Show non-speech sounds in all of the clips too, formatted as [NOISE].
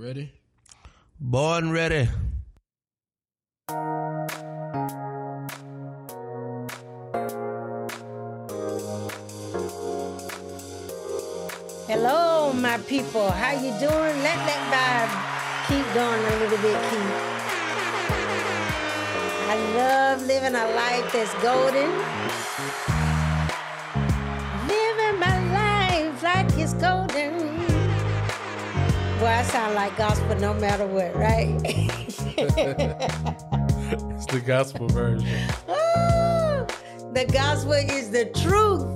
Ready? Born ready. Hello, my people. How you doing? Let that vibe keep going a little bit, Keith. I love living a life that's golden. Living my life like it's golden. Sound like gospel no matter what, right? [LAUGHS] It's the gospel version. The gospel is the truth.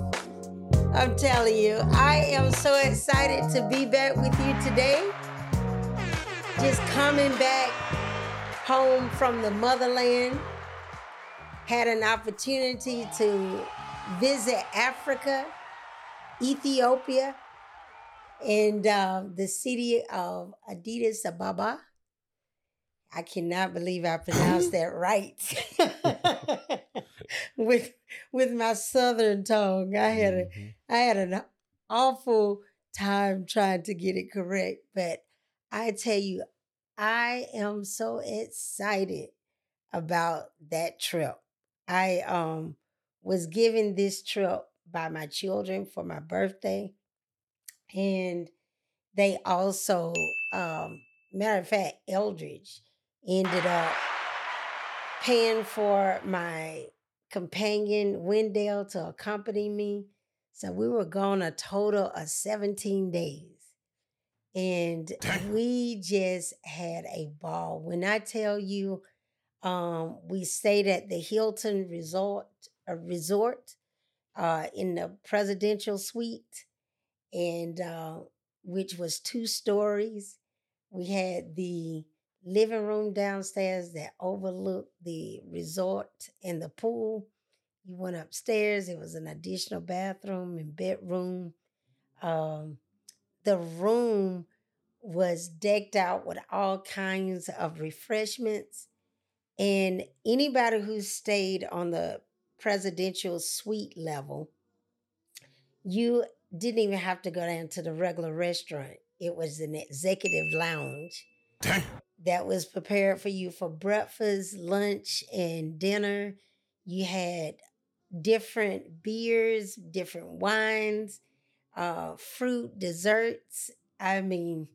I'm telling you, I am so excited to be back with you today. Just coming back home from the motherland. Had an opportunity to visit Africa, Ethiopia, and uh, the city of Addis Ababa. I cannot believe I pronounced [LAUGHS] that right. [LAUGHS] with with my southern tongue. I had a Mhm. I had an awful time trying to get it correct, but I tell you, I am so excited about that trip. I um was given this trip by my children for my birthday, and they also, um, matter of fact, Eldridge ended up paying for my companion Wendell to accompany me. So we were gone a total of 17 days. And Damn. we just had a ball. When I tell you, um, we stayed at the Hilton Resort a Resort uh, in the presidential suite, and uh, which was two stories. We had the living room downstairs that overlooked the resort and the pool. You went upstairs, it was an additional bathroom and bedroom. Um, the room was decked out with all kinds of refreshments. And anybody who stayed on the presidential suite level, you didn't even have to go down to the regular restaurant. It was an executive lounge Damn. that was prepared for you for breakfast, lunch, and dinner. You had different beers, different wines, uh, fruit, desserts. I mean,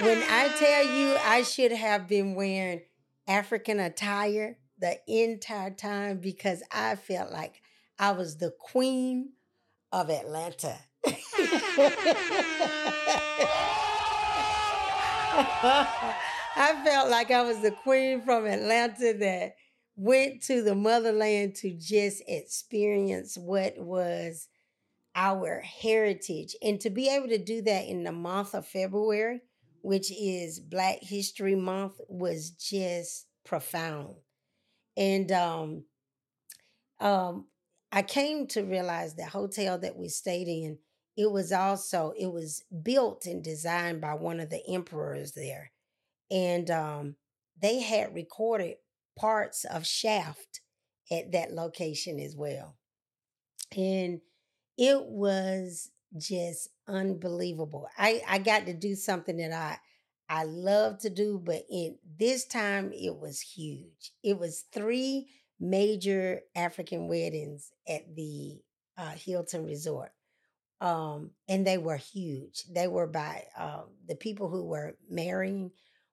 when I tell you I should have been wearing African attire the entire time because I felt like I was the queen of Atlanta. [LAUGHS] I felt like I was the queen from Atlanta that went to the motherland to just experience what was our heritage. And to be able to do that in the month of February, which is Black History Month, was just profound. And um, um, I came to realize the hotel that we stayed in, it was also, it was built and designed by one of the emperors there. And um, they had recorded parts of Shaft at that location as well. And it was just unbelievable. I, I got to do something that I I love to do, but in this time it was huge. It was three major African weddings at the uh, Hilton Resort. Um, and they were huge. They were by um, the people who were marrying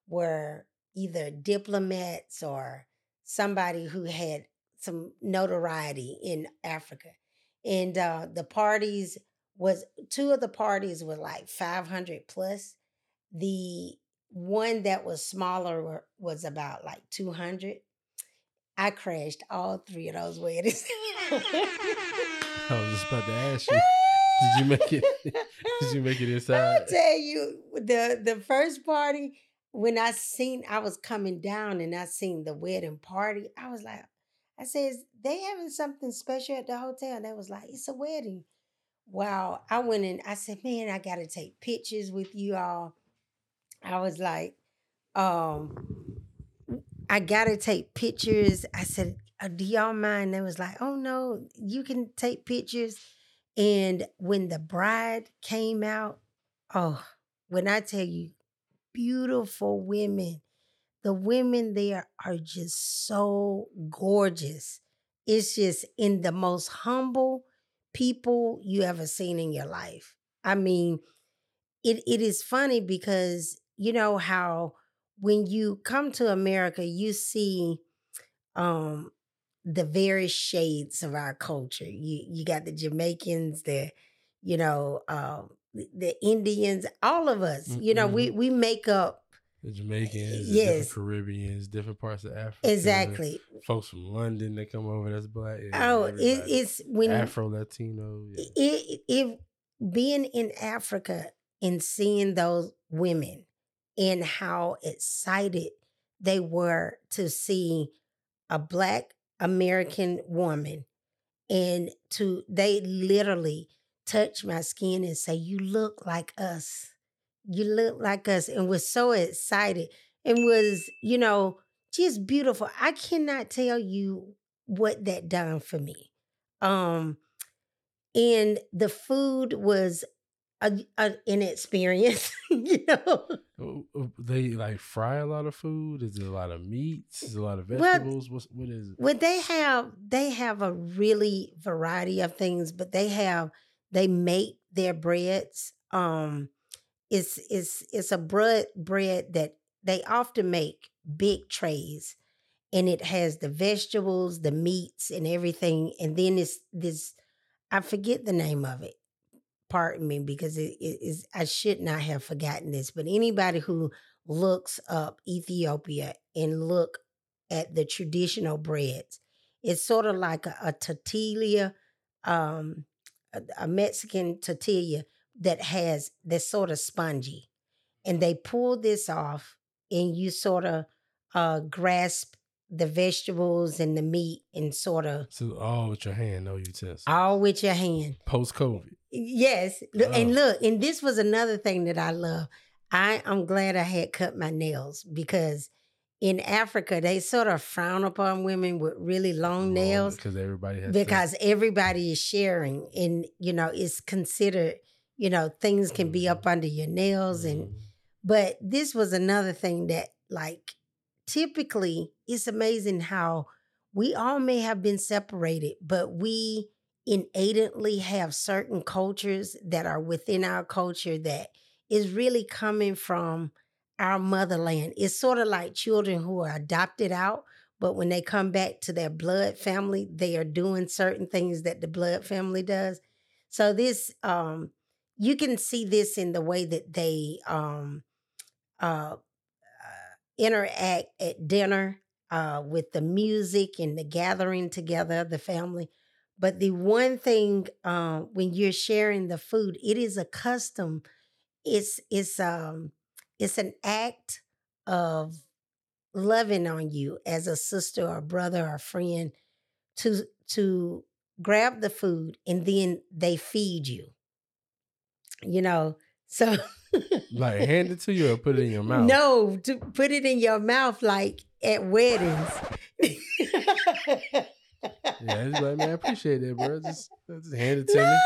were either diplomats or somebody who had some notoriety in Africa. And uh, the parties was two of the parties were like 500 plus. The one that was smaller was about like 200. I crashed all three of those weddings. I was just about to ask you. Did you make it? [LAUGHS] Did you make it inside? I inside? tell you, the the first party when I seen I was coming down and I seen the wedding party, I was like, I says they having something special at the hotel. And they was like, it's a wedding. Wow, I went in. I said, man, I got to take pictures with you all. I was like, um, I got to take pictures. I said, uh, do y'all mind? They was like, oh no, you can take pictures. And when the bride came out, oh, when I tell you, beautiful women. The women there are just so gorgeous. It's just in the most humble people you ever seen in your life. I mean, it it is funny because you know how when you come to America, you see um the various shades of our culture. You you got the Jamaicans, the you know, um the Indians, all of us, you know, we Mm-hmm. we make up The Jamaicans, the Yes. different Caribbeans, different parts of Africa. exactly. Folks from London that come over that's black. yeah, Oh, it, it's when Afro Latino. Yeah. it, it being in Africa and seeing those women and how excited they were to see a black American woman and to they literally touch my skin and say, You look like us. You look like us. And was so excited and was, you know, just beautiful. I cannot tell you what that done for me. Um, and the food was a, a, an experience, [LAUGHS] you know. Oh, oh, They like fry a lot of food. Is it a lot of meats? Is it a lot of Well, vegetables? What's what is it? Well, they have they have a really variety of things, but they have they make their breads. Um, it's it's it's a bread bread that they often make big trays, and it has the vegetables, the meats, and everything, and then it's this. I forget the name of it. Pardon me, because it it is I should not have forgotten this. But anybody who looks up Ethiopia and look at the traditional breads. It's sort of like a, a tortilla, um, a, a Mexican tortilla that has that's sort of spongy, and they pull this off, and you sort of uh, grasp the vegetables and the meat, and sort of So all with your hand, no utensils. all with your hand. Post COVID. Yes, look, and Oh. look, and this was another thing that I love. I am glad I had cut my nails because in Africa they sort of frown upon women with really long nails because everybody has to- because everybody is sharing, and you know it's considered. You know things can be up under your nails, and Mhm. but this was another thing that like typically it's amazing how we all may have been separated, but we innately have certain cultures that are within our culture that is really coming from our motherland. It's sort of like children who are adopted out, but when they come back to their blood family, they are doing certain things that the blood family does. So this um you can see this in the way that they um uh, interact at dinner uh with the music and the gathering together the family. But the one thing uh, when you're sharing the food, it is a custom. It's it's um it's an act of loving on you as a sister or brother or friend to to grab the food and then they feed you. You know, so like hand it to you or put it in your mouth. no, to put it in your mouth like at weddings. [LAUGHS] Yeah, it's like man, I appreciate that, bro. Just, just hand it to me.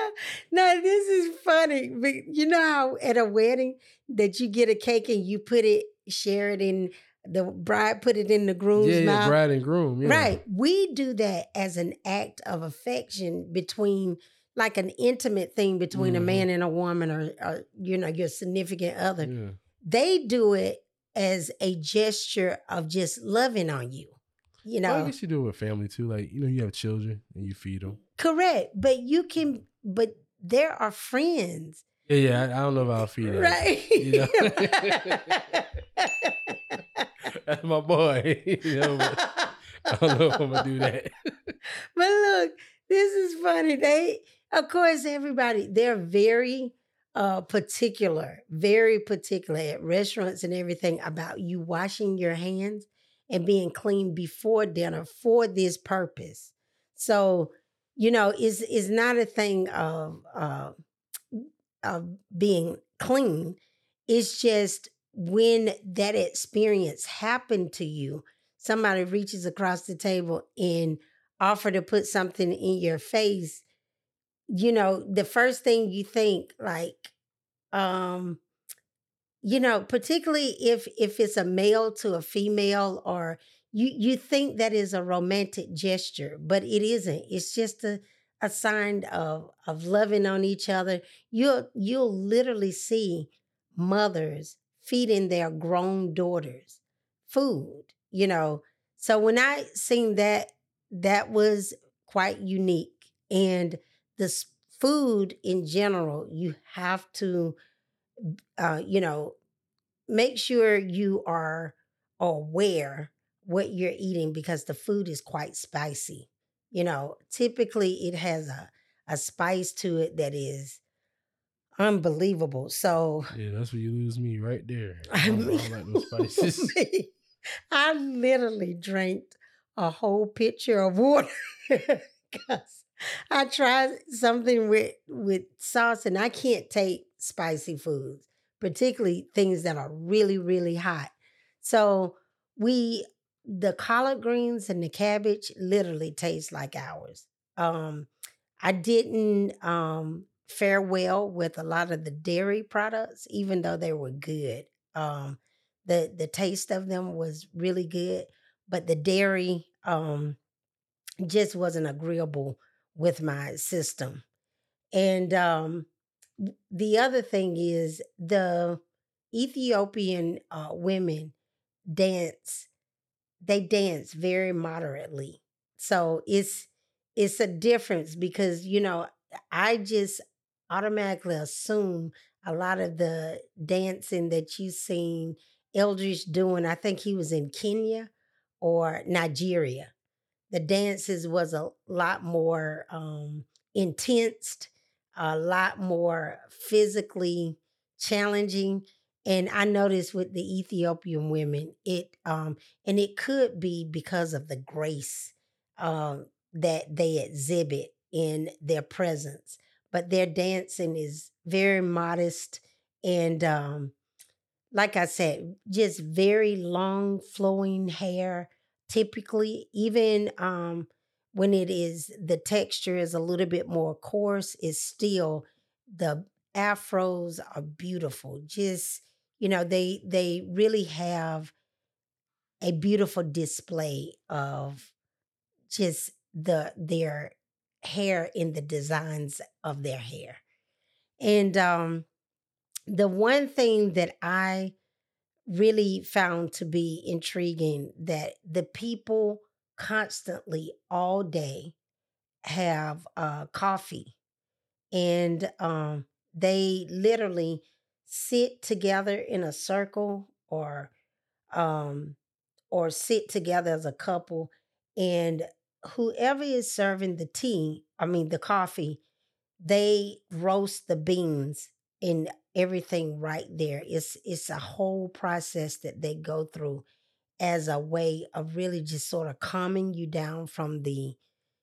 [LAUGHS] no, this is funny. But you know how at a wedding that you get a cake and you put it, share it in the bride, put it in the groom's Yeah, yeah, mouth. bride and groom. Yeah. Right. We do that as an act of affection between like an intimate thing between a Mhm. man and a woman or, or you know, your significant other. Yeah. They do it as a gesture of just loving on you. You Well, I know, guess you do it with family too. Like you know, you have children and you feed them. correct. But you can, but there are friends, Yeah, yeah. I, I don't know if I'll feed that. right? You know? That's [LAUGHS] [LAUGHS] my boy. [LAUGHS] you know, but I don't know if I'm gonna do that. but look, this is funny. They, of course, everybody, they're very uh particular, very particular at restaurants and everything about you washing your hands and being clean before dinner for this purpose. So, you know, it's it's not a thing of uh of being clean. It's just when that experience happened to you, somebody reaches across the table and offer to put something in your face, you know, the first thing you think, like, um, you know, particularly if if it's a male to a female or you you think that is a romantic gesture, but it isn't. It's just a a sign of of loving on each other. You'll you'll literally see mothers feeding their grown daughters food, you know. So when I seen that, that was quite unique. And the food in general, you have to, uh, you know, make sure you are aware what you're eating because the food is quite spicy. You know, typically it has a, a spice to it that is unbelievable. So Yeah, that's where you lose me right there. [LAUGHS] I I don't, I like those spices. [LAUGHS] I literally drank a whole pitcher of water [LAUGHS] because I tried something with with sauce, and I can't take spicy foods, particularly things that are really really hot. So we the collard greens and the cabbage literally taste like ours. Um, I didn't um, fare well with a lot of the dairy products, even though they were good. Um, the the taste of them was really good, but the dairy um, just wasn't agreeable with my system. And um, the other thing is the Ethiopian uh, women dance. They dance very moderately, so it's it's a difference because you know I just automatically assume a lot of the dancing that you've seen Eldridge doing. I think he was in Kenya or Nigeria. The dances was a lot more um, intense, a lot more physically challenging. And I noticed with the Ethiopian women, it um, and it could be because of the grace um, that they exhibit in their presence. But their dancing is very modest and um, like I said, just very long flowing hair. Typically, even um, when it is the texture is a little bit more coarse, it's still the afros are beautiful. Just you know, they they really have a beautiful display of just the their hair in the designs of their hair. And um the one thing that I really found to be intriguing that the people constantly all day have uh, coffee. And um, they literally sit together in a circle or um, or sit together as a couple and whoever is serving the tea i mean the coffee they roast the beans and everything right there. It's it's a whole process that they go through as a way of really just sort of calming you down from the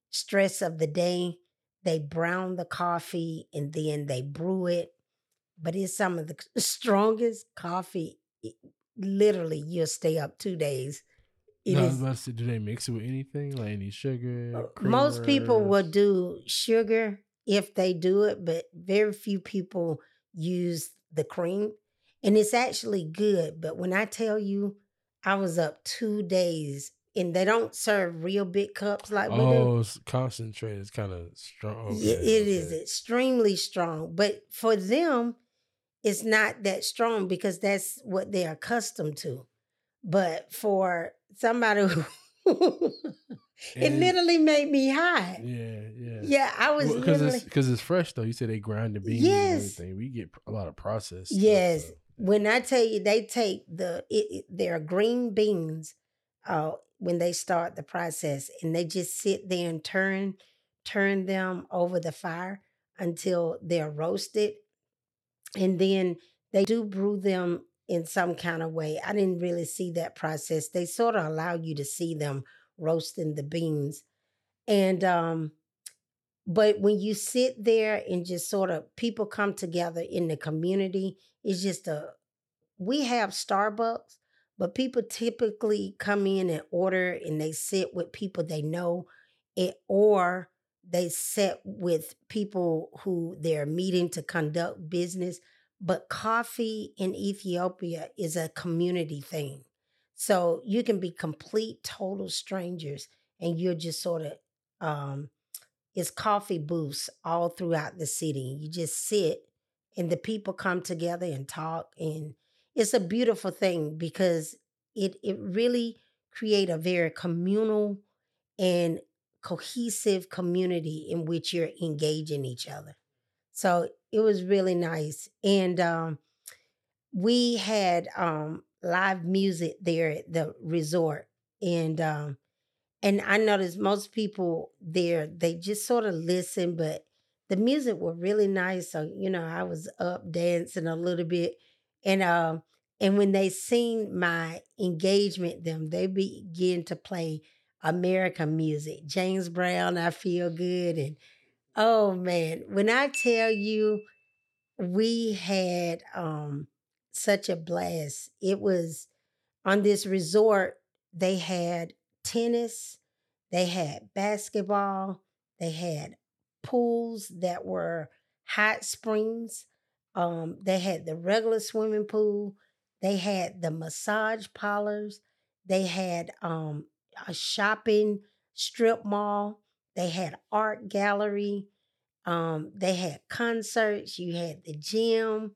stress of the day. They brown the coffee and then they brew it. But it's some of the [LAUGHS] strongest coffee. It- literally, you'll stay up two days. It No, I was about to say, do they mix it with anything? Like any sugar? Uh, most people will do sugar if they do it, but very few people use the cream. And it's actually good. But when I tell you, I was up two days and they don't serve real big cups like we do. Oh, it's concentrate. It's kind of strong. Okay, Yeah, it is okay. extremely strong. But for them, it's not that strong because that's what they're accustomed to. But for somebody who [LAUGHS] it literally made me high. Yeah, yeah. Yeah, I was Because literally it's because it's fresh though. You said they grind the beans Yes. and everything. We get a lot of processed. stuff, Yes. so- when I tell you they take the it, it, their green beans uh when they start the process and they just sit there and turn turn them over the fire until they're roasted and then they do brew them in some kind of way. I didn't really see that process. They sort of allow you to see them roasting the beans. And um but when you sit there and just sort of people come together in the community, it's just a we have Starbucks, but people typically come in and order and they sit with people they know it or they sit with people who they're meeting to conduct business. but coffee in Ethiopia is a community thing. So you can be complete total strangers and you're just sort of um it's coffee booths all throughout the city. You just sit and the people come together and talk and it's a beautiful thing because it it really create a very communal and cohesive community in which you're engaging each other. So it was really nice. And um, we had um, live music there at the resort. And um, and I noticed most people there, they just sort of listen, but the music were really nice. So, you know, I was up dancing a little bit. And um, and when they seen my engagement, them, they begin to play American music. James Brown, I feel good. And oh man, when I tell you we had um such a blast. It was on this resort, they had tennis, they had basketball, they had pools that were hot springs. Um, they had the regular swimming pool, they had the massage parlors, they had um a shopping strip mall, they had art gallery, um, they had concerts, you had the gym,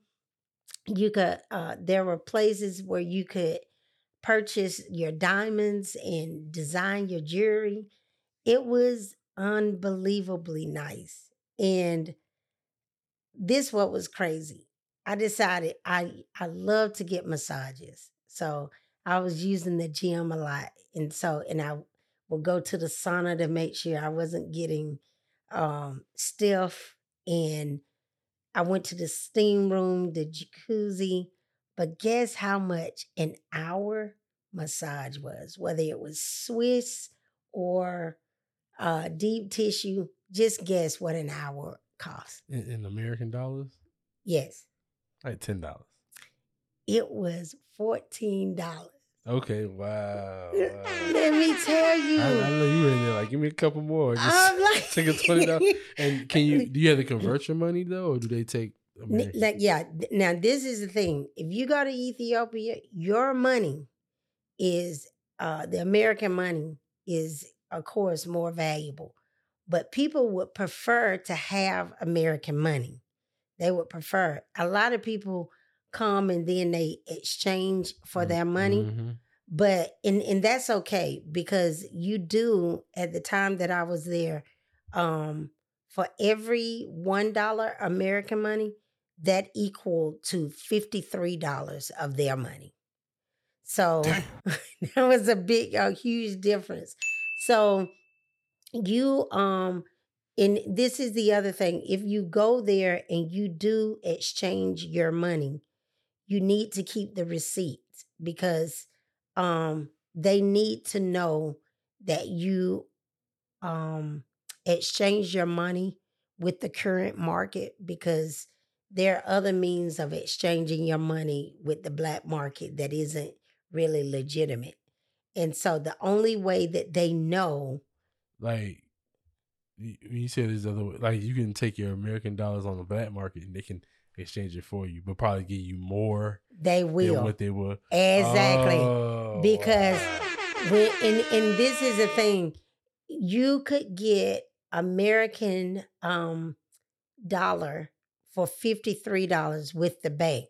you could uh there were places where you could purchase your diamonds and design your jewelry. It was unbelievably nice. And this what was crazy. I decided I I love to get massages. So I was using the gym a lot. And so and I would go to the sauna to make sure I wasn't getting um stiff and I went to the steam room, the jacuzzi, but guess how much an hour massage was, whether it was Swiss or uh, deep tissue. Just guess what an hour cost. In, in American dollars, Yes, like ten dollars. it was $14. Okay, wow. wow. Let me tell you. I, I know you were in there like, give me a couple more. Just I'm [LAUGHS] like, take a twenty dollars. [LAUGHS] And can you? Do you have to convert your money though, or do they take? American? Like, yeah. Now, this is the thing. If you go to Ethiopia, your money is uh the American money is, of course, more valuable. But people would prefer to have American money. They would prefer. A lot of people come and then they exchange for their money Mhm. but and and that's okay because you do at the time that I was there, um, for every one dollar American money, that equal to fifty three dollars of their money. So [LAUGHS] that was a big, a huge difference. So you um and this is the other thing if you go there and you do exchange your money you need to keep the receipts because um they need to know that you um exchange your money with the current market because there are other means of exchanging your money with the black market that isn't really legitimate and so the only way that they know Like you said, there's other way. Like you can take your American dollars on the black market and they can exchange it for you, but probably give you more they than will. what they will exactly. Oh, because when and and this is the thing you could get american um dollar for $53 with the bank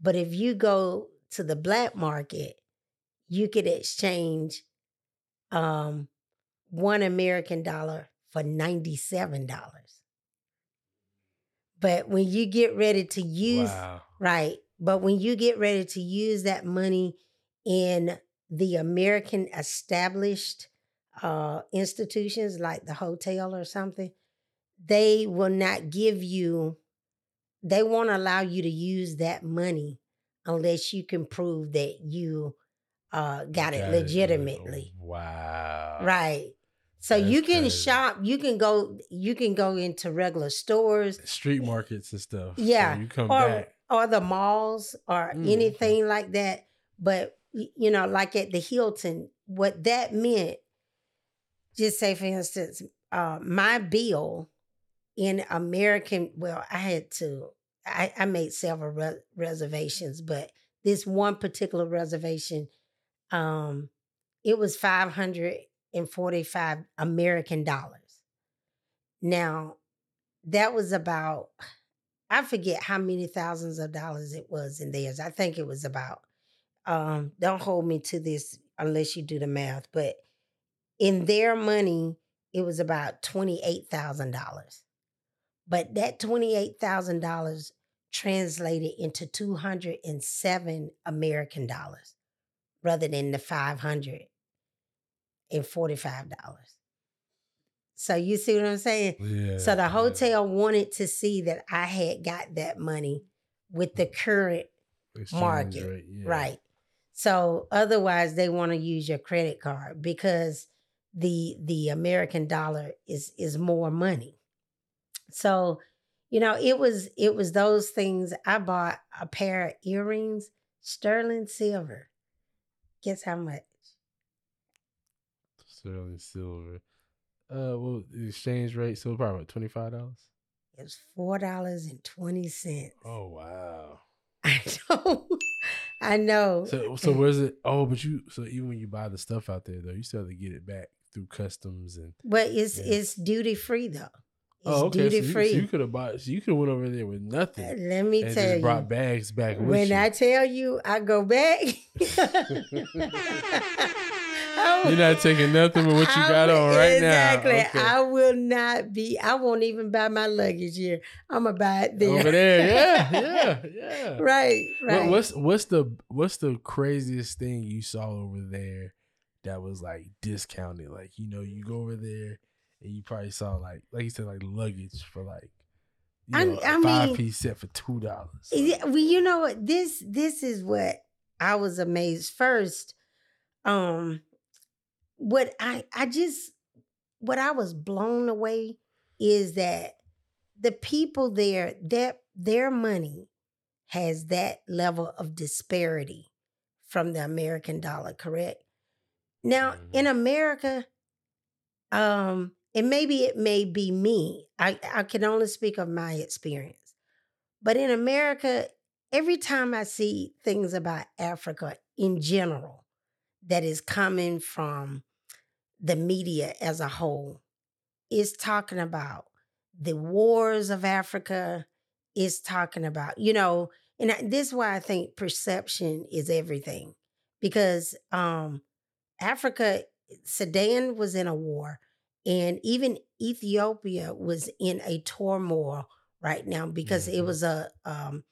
but if you go to the black market you could exchange um one american dollar for $97 but when you get ready to use wow. Right. But when you get ready to use that money in the American established uh, institutions like the hotel or something, they will not give you, they won't allow you to use that money unless you can prove that you uh, got, it legitimately. Wow. Right. So That's you can crazy. shop, you can go, you can go into regular stores Street markets and stuff. So Yeah, you come or back. or the malls or Mm, anything like that. But you know, like at the Hilton, what that meant, just say for instance, uh, my bill in American, well, I had to, I, I made several re- reservations, but this one particular reservation, um, it was five hundred and forty-five American dollars. Now, that was about I forget how many thousands of dollars it was in theirs. I think it was about um, don't hold me to this unless you do the math, but in their money, it was about $28,000. But that $28,000 translated into 207 American dollars rather than the $545. So you see what I'm saying? Yeah. So the yeah. hotel wanted to see that I had got that money with the current Exchange market, rate, yeah. right. So otherwise they want to use your credit card because the the American dollar is is more money. So, you know, it was it was those things. I bought a pair of earrings, sterling silver. Guess how much? Sterling silver. Uh, well, the exchange rate so probably about twenty five dollars. It was four dollars and twenty cents. Oh wow. [LAUGHS] I know. I know. So so where's it? Oh, but you so even when you buy the stuff out there though, you still have to get it back through customs and. but it's it's duty free though. It's oh, okay. duty so you, free. So you could have bought. So you could have went over there with nothing Let me tell just you. brought bags back with when you. I tell you I go back, [LAUGHS] [LAUGHS] You're not taking nothing but what you I got will- on right exactly. now. Okay. I will not be. I won't even buy my luggage here. I'm gonna buy it there. Over there, yeah, [LAUGHS] yeah, yeah. right, What- right. what's what's the what's the craziest thing you saw over there that was like discounted? Like you know, you go over there and you probably saw like like you said like luggage for like you I- know, a I mean- five piece set for two dollars. Yeah, well, you know what? This this is what I was amazed first. Um, what I I just what I was blown away is that the people there that their money has that level of disparity from the American dollar. Correct. Now in America, um, and maybe it may be me. I I can only speak of my experience. But in America, every time I see things about Africa in general that is coming from the media as a whole, is talking about the wars of Africa, is talking about, you know, and this is why I think perception is everything. Because um Africa, Sudan was in a war, and even Ethiopia was in a turmoil right now because it Mhm. was a um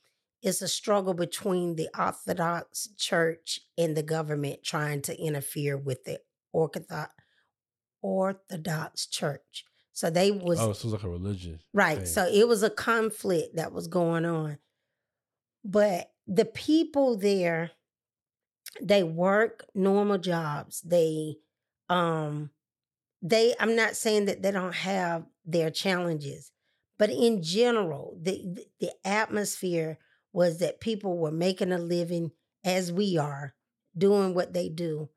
it's a struggle between the Orthodox Church and the government trying to interfere with the Orthodox Orthodox Church. So they was oh, so was like a religion, Right. thing. So it was a conflict that was going on. But the people there, they work normal jobs. They um they I'm not saying that they don't have their challenges, but in general, the- the atmosphere was that people were making a living as we are, doing what they do.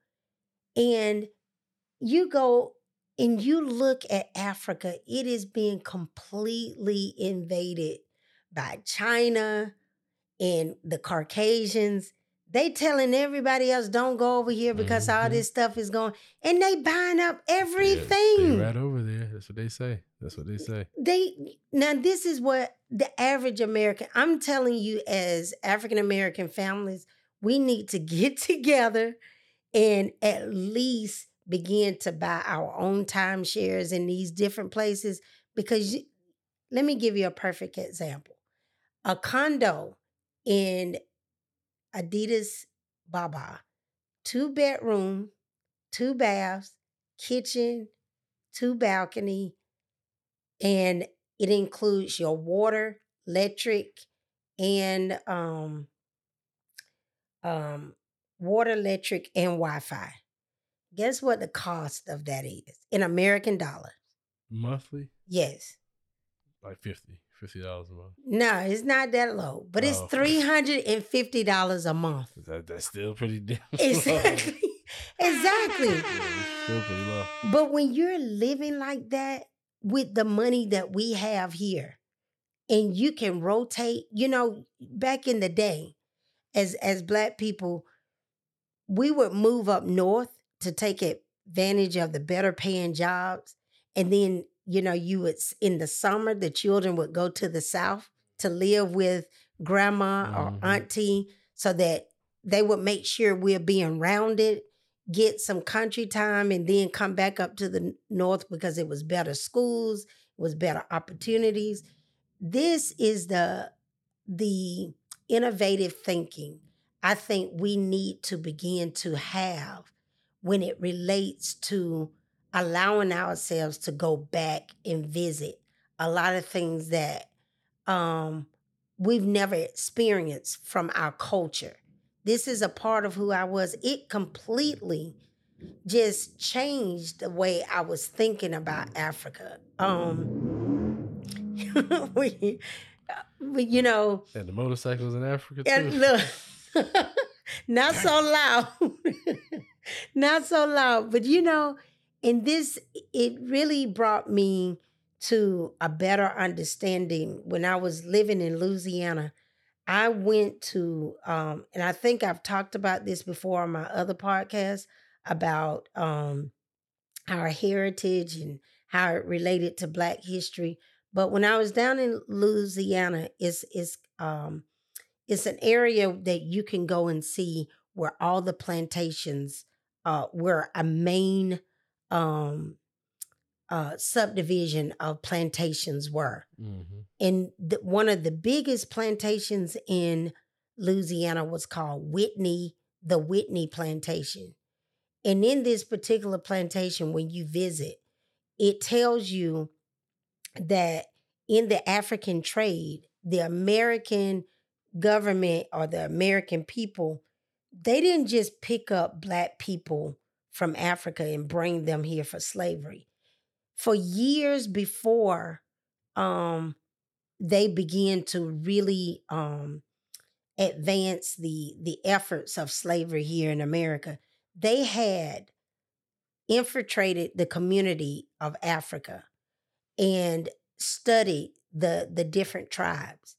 And you go and you look at Africa, it is being completely invaded by China and the Caucasians. They telling everybody else don't go over here because all Mhm. this stuff is going and they buying up everything. they right over there. That's what they say. That's what they say. they now this is what the average American I'm telling you as African American families, we need to [LAUGHS] get together and at least begin to buy our own timeshares in these different places because you, let me give you a perfect example. A condo in Addis Ababa, two bedroom, two baths, kitchen, two balcony, and it includes your water, electric, and um, um, water, electric, and Wi-Fi. Guess what the cost of that is in American dollars? Monthly, Yes. like 50 fifty dollars a month. No, it's not that low, but it's Oh. three hundred and fifty dollars a month. That, that's still pretty damn [LAUGHS] Exactly. exactly. Yeah, it's still pretty low. But when you're living like that with the money that we have here, and you can rotate. You know, back in the day, as as black people, we would move up north to take advantage of the better paying jobs, and then you know you would in the summer the children would go to the south to live with grandma Mhm. or auntie so that they would make sure we're being rounded get some country time and then come back up to the north because it was better schools it was better opportunities this is the the innovative thinking i think we need to begin to have when it relates to allowing ourselves to go back and visit a lot of things that um we've never experienced from our culture. This is a part of who i was. It completely just changed the way i was thinking about africa. Um [LAUGHS] we, uh, we you know And the motorcycles in Africa too. and look, [LAUGHS] not so loud, [LAUGHS] [LAUGHS] not so loud. But you know, in this, it really brought me to a better understanding. When I was living in Louisiana, I went to, um, and I think I've talked about this before on my other podcast about um, our heritage and how it related to Black history. But when I was down in Louisiana, it's it's um, it's an area that you can go and see where all the plantations uh, were a main um, uh, subdivision of plantations were. Mhm. And the, one of the biggest plantations in Louisiana was called Whitney, the Whitney Plantation. And in this particular plantation, when you visit, it tells you that in the African trade, the American government or the American people, they didn't just pick up black people from Africa and bring them here for slavery. For years before um, they began to really um, advance the the efforts of slavery here in America, they had infiltrated the community of Africa and studied the the different tribes.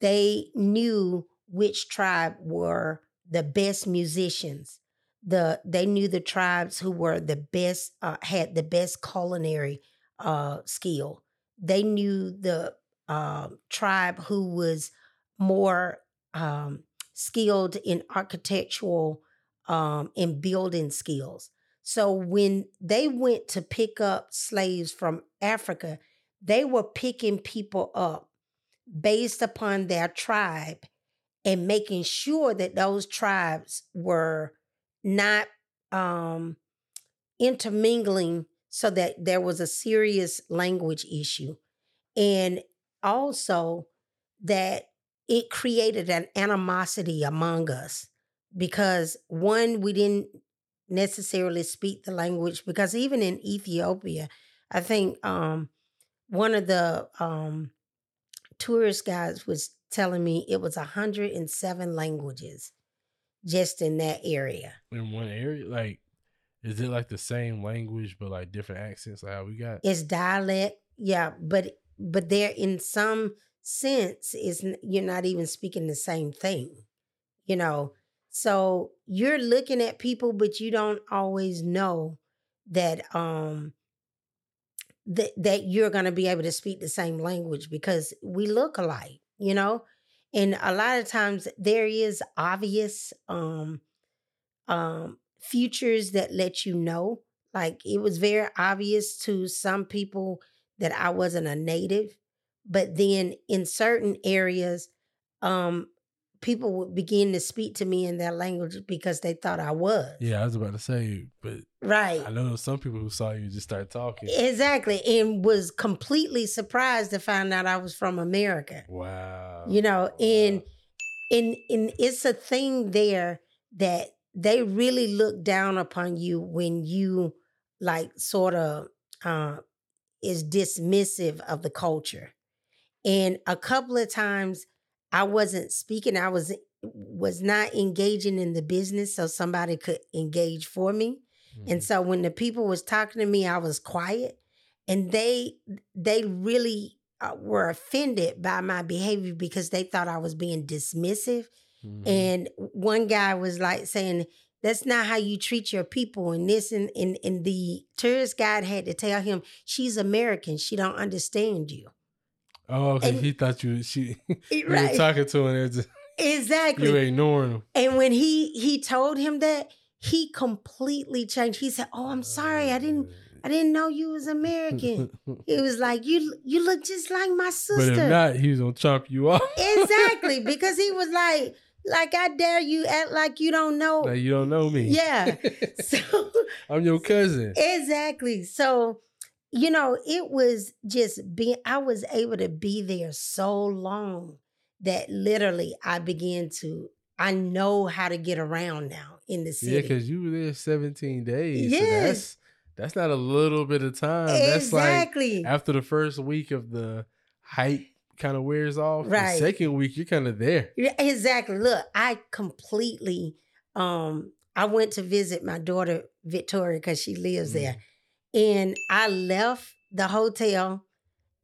They knew which tribe were the best musicians. The they knew the tribes who were the best uh, had the best culinary uh, skill. They knew the uh, tribe who was more um, skilled in architectural um, and building skills. So when they went to pick up slaves from Africa, they were picking people up based upon their tribe and making sure that those tribes were not um, intermingling so that there was a serious language issue. And also that it created an animosity among us because one, we didn't necessarily speak the language because even in Ethiopia, I think um, one of the um, tourist guides was telling me it was 107 languages just in that area. In one area, like, is it like the same language but like different accents, like how we got? It's dialect, yeah, but but there in some sense is you're not even speaking the same thing, you know. So you're looking at people, but you don't always know that um that that you're going to be able to speak the same language because we look alike, you know. And a lot of times there is obvious um um futures that let you know. Like it was very obvious to some people that I wasn't a native, but then in certain areas, um, people would begin to speak to me in their language because they thought I was. Yeah, I was about to say, but Right. I know some people who saw you just start talking. Exactly. And was completely surprised to find out I was from America. Wow. You know, and and and it's a thing there that they really look down upon you when you like sort of uh is dismissive of the culture. And a couple of times I wasn't speaking, I was was not engaging in the business so somebody could engage for me. And Mhm. so when the people was talking to me, I was quiet. And they they really uh, were offended by my behavior because they thought I was being dismissive. Mhm. And one guy was like saying, that's not how you treat your people. And this and, and, and the tourist guide had to tell him, she's American. She don't understand you. Oh, okay. and- he thought you she [LAUGHS] you were talking to him and just, [LAUGHS] Exactly. you were ignoring him. And when he he told him that, he completely changed. He said, "Oh, I'm sorry. I didn't uh. I didn't know you was American." [LAUGHS] He was like, "You you look just like my sister. but sister." if not, he was gonna chop you off. exactly, because he was like, "Like I dare you act like you don't know." like you don't know me. Yeah. So I'm your cousin. exactly. So you know, it was just being. I was able to be there so long that literally I began to. I know how to get around now in the city. Yeah, because you were there 17 days. so Yes. that's that's not a little bit of time. That's like exactly. after the first week of the hype kind of wears off. Right. The second week, you're kind of there. Yeah, exactly. Look, I completely um I went to visit my daughter Victoria because she lives there. And I left the hotel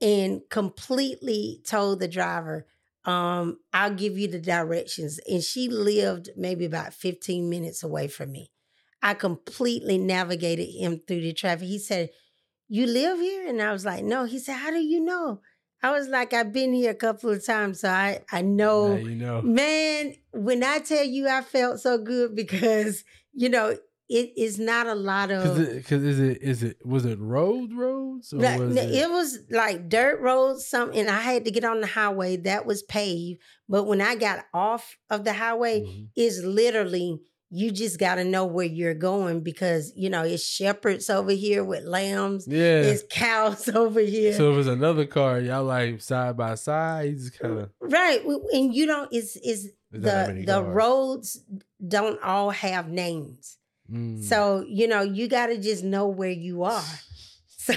and completely told the driver, um, I'll give you the directions. And she lived maybe about 15 minutes away from me. I completely navigated him through the traffic. He said, You live here? And I was like, No. He said, How do you know? I was like, I've been here a couple of times, so I, I know. Now you know. Man, when I tell you I felt so good [LAUGHS] because, you know, it is not a lot of because is it is it was it road roads was it, it was like dirt roads, something and I had to get on the highway that was paved. But when I got off of the highway, Mhm. it's literally you just gotta know where you're going because you know it's shepherds over here with lambs, yeah. it's cows [LAUGHS] over here. So if it's another car, y'all like side by side. You just kind of right. And you don't it's it's There's not that the the cars. roads don't all have names. Mm. So, you know, you got to just know where you are. [SIGHS] So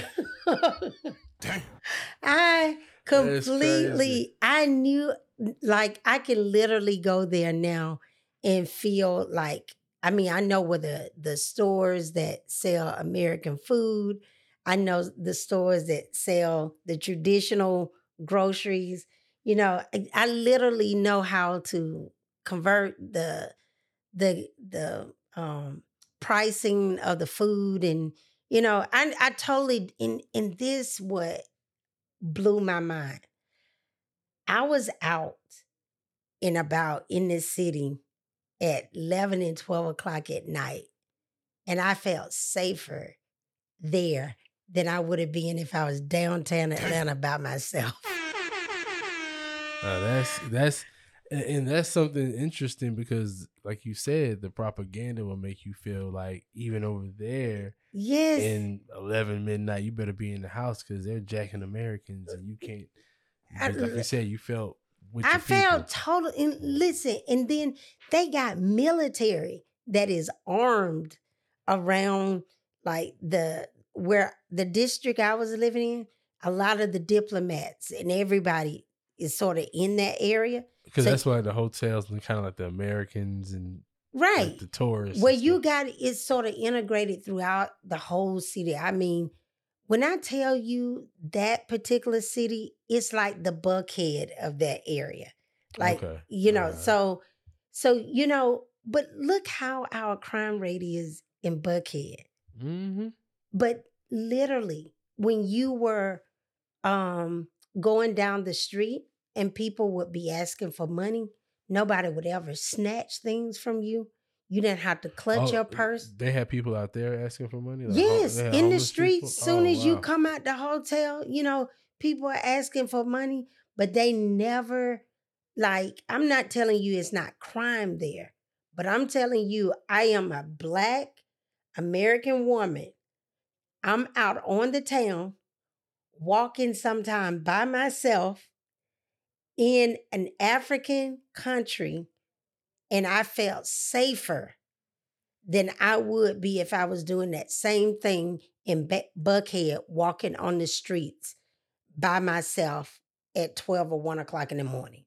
I completely. I knew, like, I can literally go there now and feel like, I mean, I know where the, the stores that sell American food, I know the stores that sell the traditional groceries. You know, I, I literally know how to convert the the the um pricing of the food and you know i i totally in in this what blew my mind. I was out and about in this city at 11 and 12 o'clock at night and i felt safer there than i would have been if i was downtown atlanta by myself. Uh, that's that's and, and that's something interesting because, like you said, the propaganda will make you feel like even over there yes in eleven midnight, you better be in the house because they're jacking Americans and you can't. I- like you said, you felt. With I felt total. And listen, and then they got military that is armed around like the where the district I was living in. A lot of the diplomats and everybody is sort of in that area, because so- that's why the hotels and kind of like the Americans and like, right? the tourists. Where and you got it's sort of integrated throughout the whole city. I mean, when I tell you that particular city, it's like the buckhead of that area. Like Okay. you know, Alright. so so you know, but look how our crime rate is in Buckhead. Mhm. But literally, when you were um going down the street and people would be asking for money, nobody would ever snatch things from you. You didn't have to clutch Oh, your purse. They had people out there asking for money. Like, Yes, in the homeless street, people? Oh, soon Oh, as you come out the hotel, you know, people are asking for money, but they never like I'm not telling you it's not crime there, but I'm telling you I am a black American woman. I'm out on the town walking sometime by myself in an African country and I felt safer than I would be if I was doing that same thing in Buckhead, walking on the streets by myself at 12 or 1 o'clock in the morning.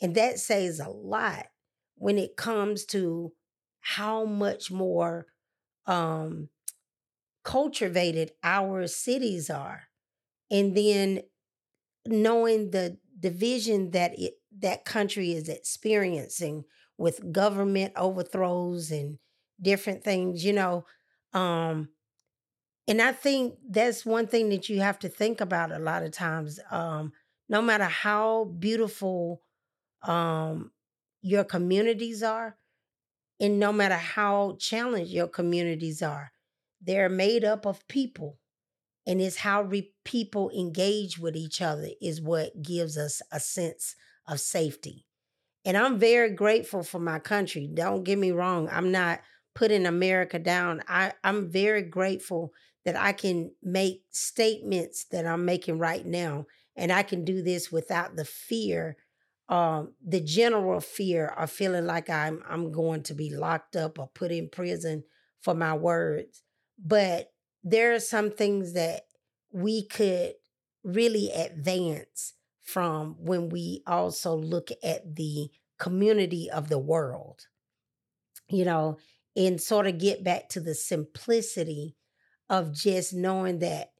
And that says a lot when it comes to how much more um, cultivated our cities are. and then knowing the division that it that country is experiencing with government overthrows and different things, you know. Um, and I think that's one thing that you have to think about a lot of times. Um, no matter how beautiful um, your communities are, and no matter how challenged your communities are, they're made up of people. And it's how re- people engage with each other is what gives us a sense of safety. And I'm very grateful for my country. Don't get me wrong. I'm not putting America down. I, I'm very grateful that I can make statements that I'm making right now. And I can do this without the fear, um, the general fear of feeling like I'm I'm going to be locked up or put in prison for my words. But there are some things that we could really advance from when we also look at the community of the world, you know, and sort of get back to the simplicity of just knowing that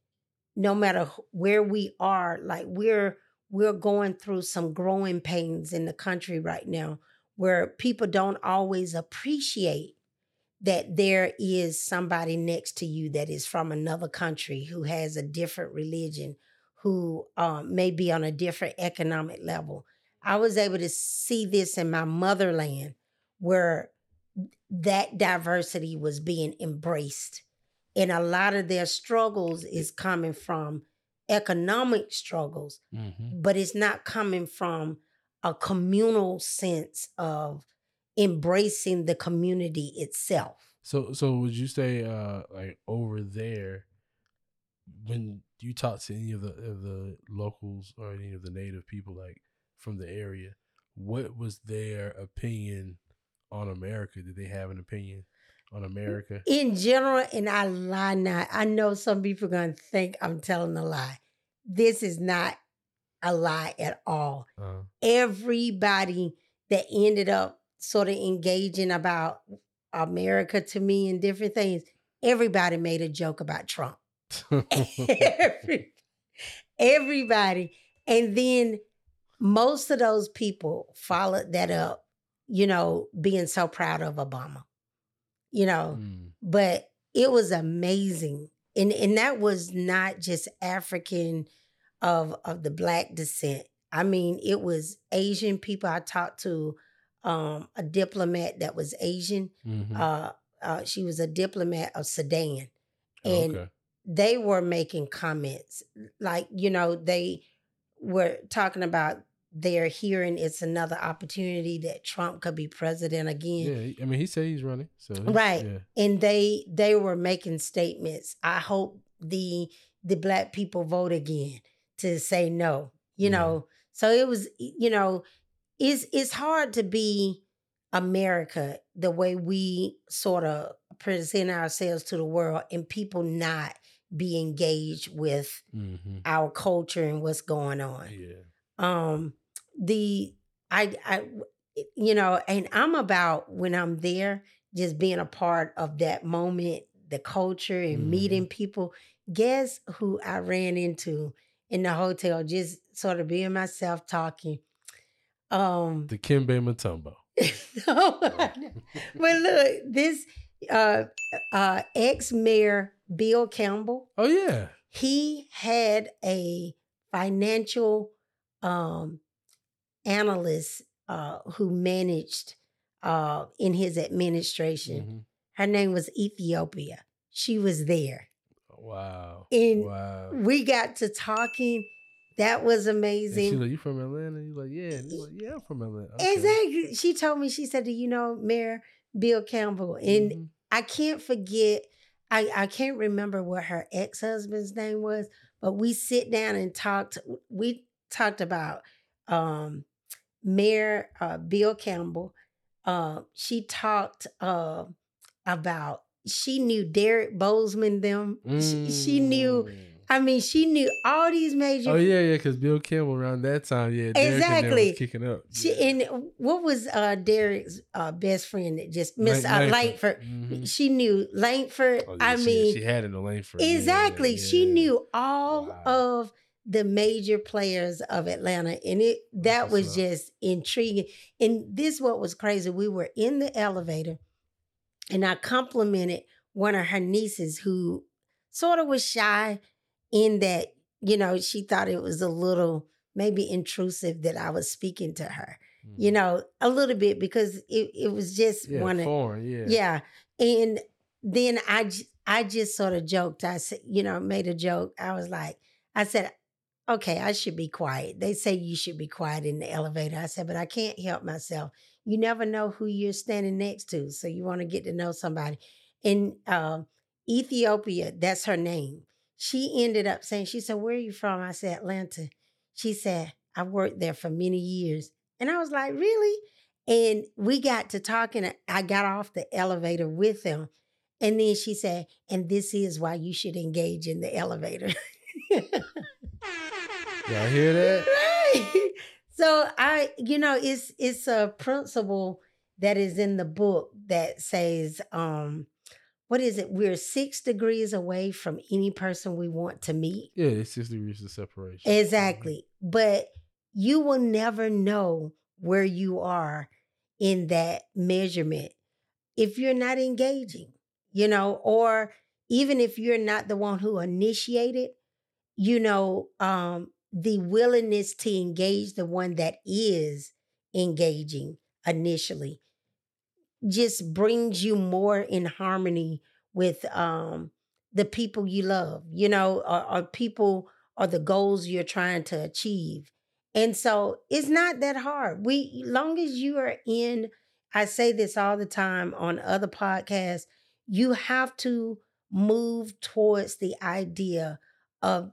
no matter where we are, like we're we're going through some growing pains in the country right now where people don't always appreciate that there is somebody next to you that is from another country who has a different religion, who um, may be on a different economic level. I was able to see this in my motherland where that diversity was being embraced. And a lot of their struggles is coming from economic struggles, Mm-hmm. but it's not coming from a communal sense of embracing the community itself. So so would you say uh like over there when you talk to any of the of the locals or any of the native people like from the area, what was their opinion on America? Did they have an opinion on America? In general, and I lie not, I know some people are to think I'm telling a lie. This is not a lie at all. Uh, Everybody that ended up sort of engaging about America to me and different things, everybody made a joke about Trump. [LAUGHS] Every- everybody. And then most of those people followed that up, you know, being so proud of Obama, you know, Mm, but it was amazing. And, and that was not just African of, of the black descent. I mean, it was Asian people. I talked to um, a diplomat that was Asian. mhm. Uh, uh, she was a diplomat of Sudan. And okay. they were making comments like you know they were talking about they're hearing it's another opportunity that Trump could be president again Yeah, I mean he said he's running. So he's- Right. Yeah. and they they were making statements i hope the the black people vote again to say no you Yeah. know so it was you know it's it's hard to be america the way we sort of present ourselves to the world and people not be engaged with hmm our culture and what's going on Yeah. um the i i you know and i'm about when i'm there just being a part of that moment the culture and Mhm. meeting people guess who i ran into in the hotel just sort of being myself talking um Dikembe Mutombo. [LAUGHS] no, [LAUGHS] but look this uh uh ex-mayor bill campbell Oh yeah. he had a financial um analyst uh who managed uh in his administration Mhm. her name was ethiopia she was there Wow. And wow. we got to talking that was amazing she's like, "You from Atlanta?" You like, "Yeah." And like, "Yeah, I'm from Atlanta." Okay. exactly she told me she said do you know mayor bill campbell and Mhm. I can't forget. I, I can't remember what her ex husband's name was, but we sit down and talked. We talked about um, Mayor uh, Bill Campbell. Uh, she talked uh, about she knew Derrick Boazman. Them she, she knew Mm. I mean, she knew all these major. Oh yeah, yeah, because Bill Campbell around that time, yeah, Derrick Exactly. was kicking up. She yeah. and what was uh Derrick's uh best friend that just Miss Lang- uh, Langford. Langford? Mhm. She knew Langford. Oh, yeah, I she- mean, she had in the lane for yeah, exactly. She knew all Wow. of the major players of Atlanta, and it that That's was just intriguing. And this what was crazy. We were in the elevator, and I complimented one of her nieces who sort of was shy in that you know she thought it was a little maybe intrusive that I was speaking to her. You Mhm. know, a little bit because it, it was just yeah, one of foreign, yeah, yeah. And then I, I just sort of joked. I said, you know, made a joke. I was like, I said, okay, I should be quiet. They say you should be quiet in the elevator. I said, but I can't help myself. You never know who you're standing next to. So you want to get to know somebody. In um, Ethiopia, that's her name. She ended up saying, she said, where are you from? I said, Atlanta. She said, I worked there for many years. And I was like, really? And we got to talking. I got off the elevator with them. And then she said, and this is why you should engage in the elevator. Y'all hear that? right. So I, you know, it's it's a principle that is in the book that says, um, what is it? We're six degrees away from any person we want to meet. Yeah, it's six degrees of separation. Exactly. But you will never know where you are in that measurement if you're not engaging, you know, or even if you're not the one who initiated, you know, um, the willingness to engage the one that is engaging initially just brings you more in harmony with um the people you love, you know, or, or people or the goals you're trying to achieve. And so it's not that hard. We long as you are in, I say this all the time on other podcasts, you have to move towards the idea of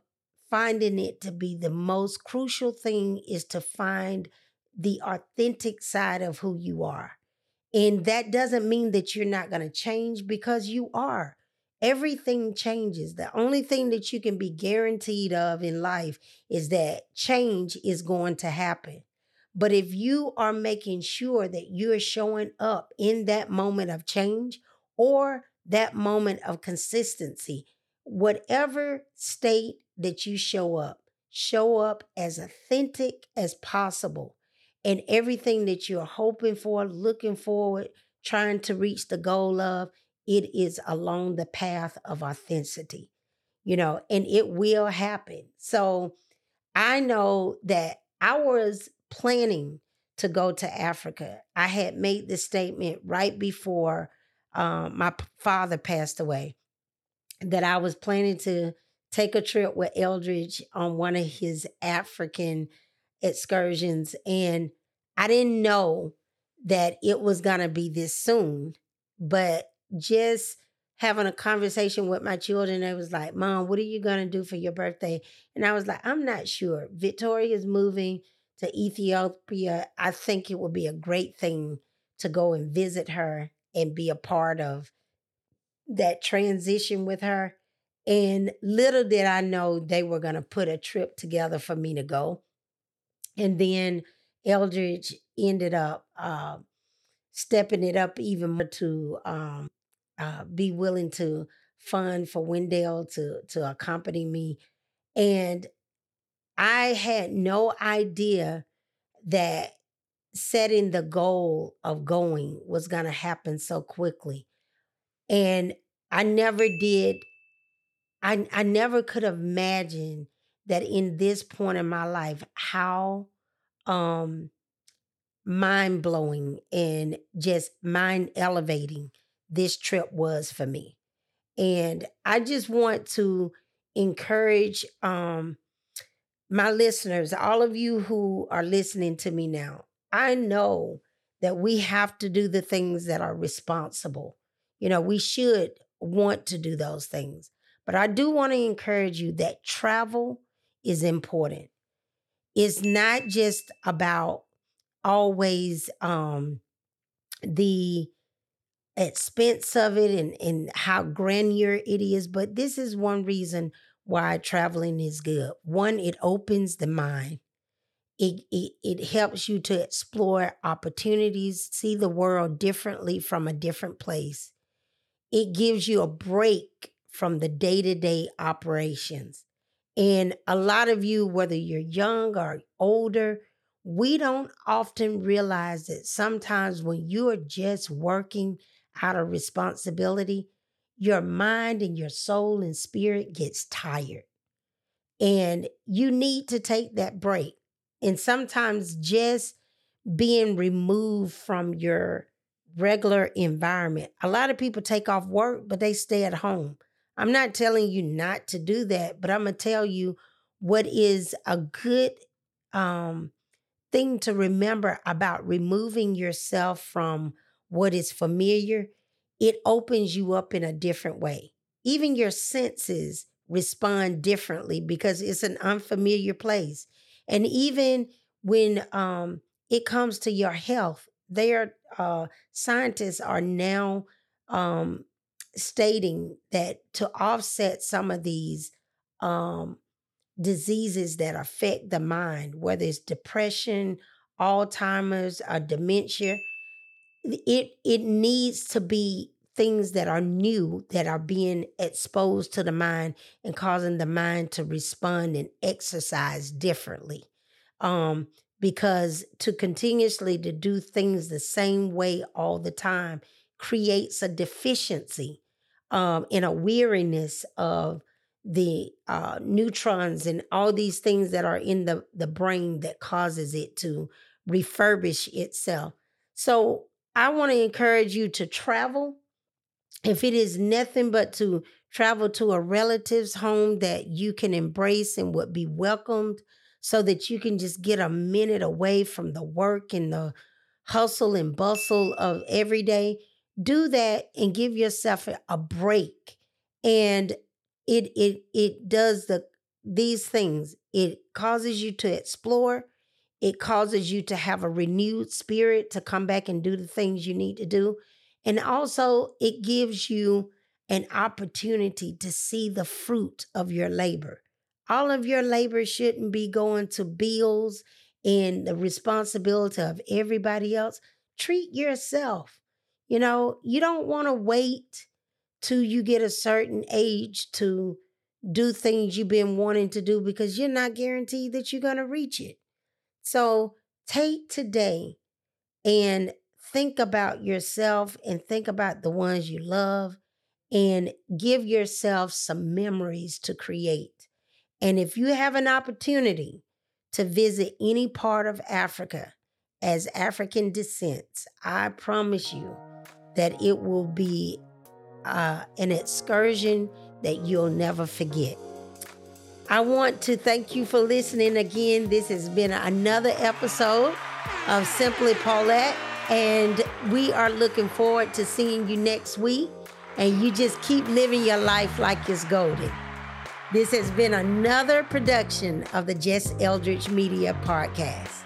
finding it to be the most crucial thing is to find the authentic side of who you are. And that doesn't mean that you're not going to change because you are. Everything changes. The only thing that you can be guaranteed of in life is that change is going to happen. But if you are making sure that you're showing up in that moment of change or that moment of consistency, whatever state that you show up, show up as authentic as possible. And everything that you're hoping for, looking forward, trying to reach the goal of, it is along the path of authenticity, you know, and it will happen. So I know that I was planning to go to Africa. I had made this statement right before um, my father passed away that I was planning to take a trip with Eldridge on one of his African excursions. And I didn't know that it was going to be this soon, but just having a conversation with my children, they was like, Mom, what are you going to do for your birthday? And I was like, I'm not sure. Victoria's moving to Ethiopia. I think it would be a great thing to go and visit her and be a part of that transition with her. And little did I know they were going to put a trip together for me to go. And then Eldridge ended up uh, stepping it up even more to um, uh, be willing to fund for Wendell to to accompany me, and I had no idea that setting the goal of going was going to happen so quickly, and I never did. I I never could have imagined that in this point in my life how um mind blowing and just mind elevating this trip was for me. And I just want to encourage um my listeners, all of you who are listening to me now. I know that we have to do the things that are responsible. You know, we should want to do those things. But I do want to encourage you that travel is important. It's not just about always um the expense of it and and how grandeur it is but this is one reason why traveling is good. One, it opens the mind. It, it, it helps you to explore opportunities, see the world differently from a different place. It gives you a break from the day to day operations. And a lot of you, whether you're young or older, we don't often realize that sometimes when you are just working out of responsibility, your mind and your soul and spirit gets tired. And you need to take that break. And sometimes just being removed from your regular environment. A lot of people take off work, but they stay at home. I'm not telling you not to do that, but I'm going to tell you what is a good um, thing to remember about removing yourself from what is familiar. It opens you up in a different way. Even your senses respond differently because it's an unfamiliar place. And even when um, it comes to your health, their uh, scientists are now um, stating that to offset some of these um, diseases that affect the mind, whether it's depression, Alzheimer's, or dementia, it it needs to be things that are new that are being exposed to the mind and causing the mind to respond and exercise differently. Um, because to continuously to do things the same way all the time creates a deficiency um, in a weariness of the uh, neutrons and all these things that are in the, the brain that causes it to refurbish itself. So I want to encourage you to travel. If it is nothing but to travel to a relative's home that you can embrace and would be welcomed so that you can just get a minute away from the work and the hustle and bustle of every day do that and give yourself a break. And it it it does the these things. It causes you to explore. It causes you to have a renewed spirit to come back and do the things you need to do. And also it gives you an opportunity to see the fruit of your labor. All of your labor shouldn't be going to bills and the responsibility of everybody else. Treat yourself you know, you don't want to wait till you get a certain age to do things you've been wanting to do because you're not guaranteed that you're going to reach it. So take today and think about yourself and think about the ones you love and give yourself some memories to create. And if you have an opportunity to visit any part of Africa as African descent, I promise you that it will be uh, an excursion that you'll never forget. I want to thank you for listening again. This has been another episode of Simply Paulette, and we are looking forward to seeing you next week. And you just keep living your life like it's golden. This has been another production of the Jess Eldridge Media Podcast.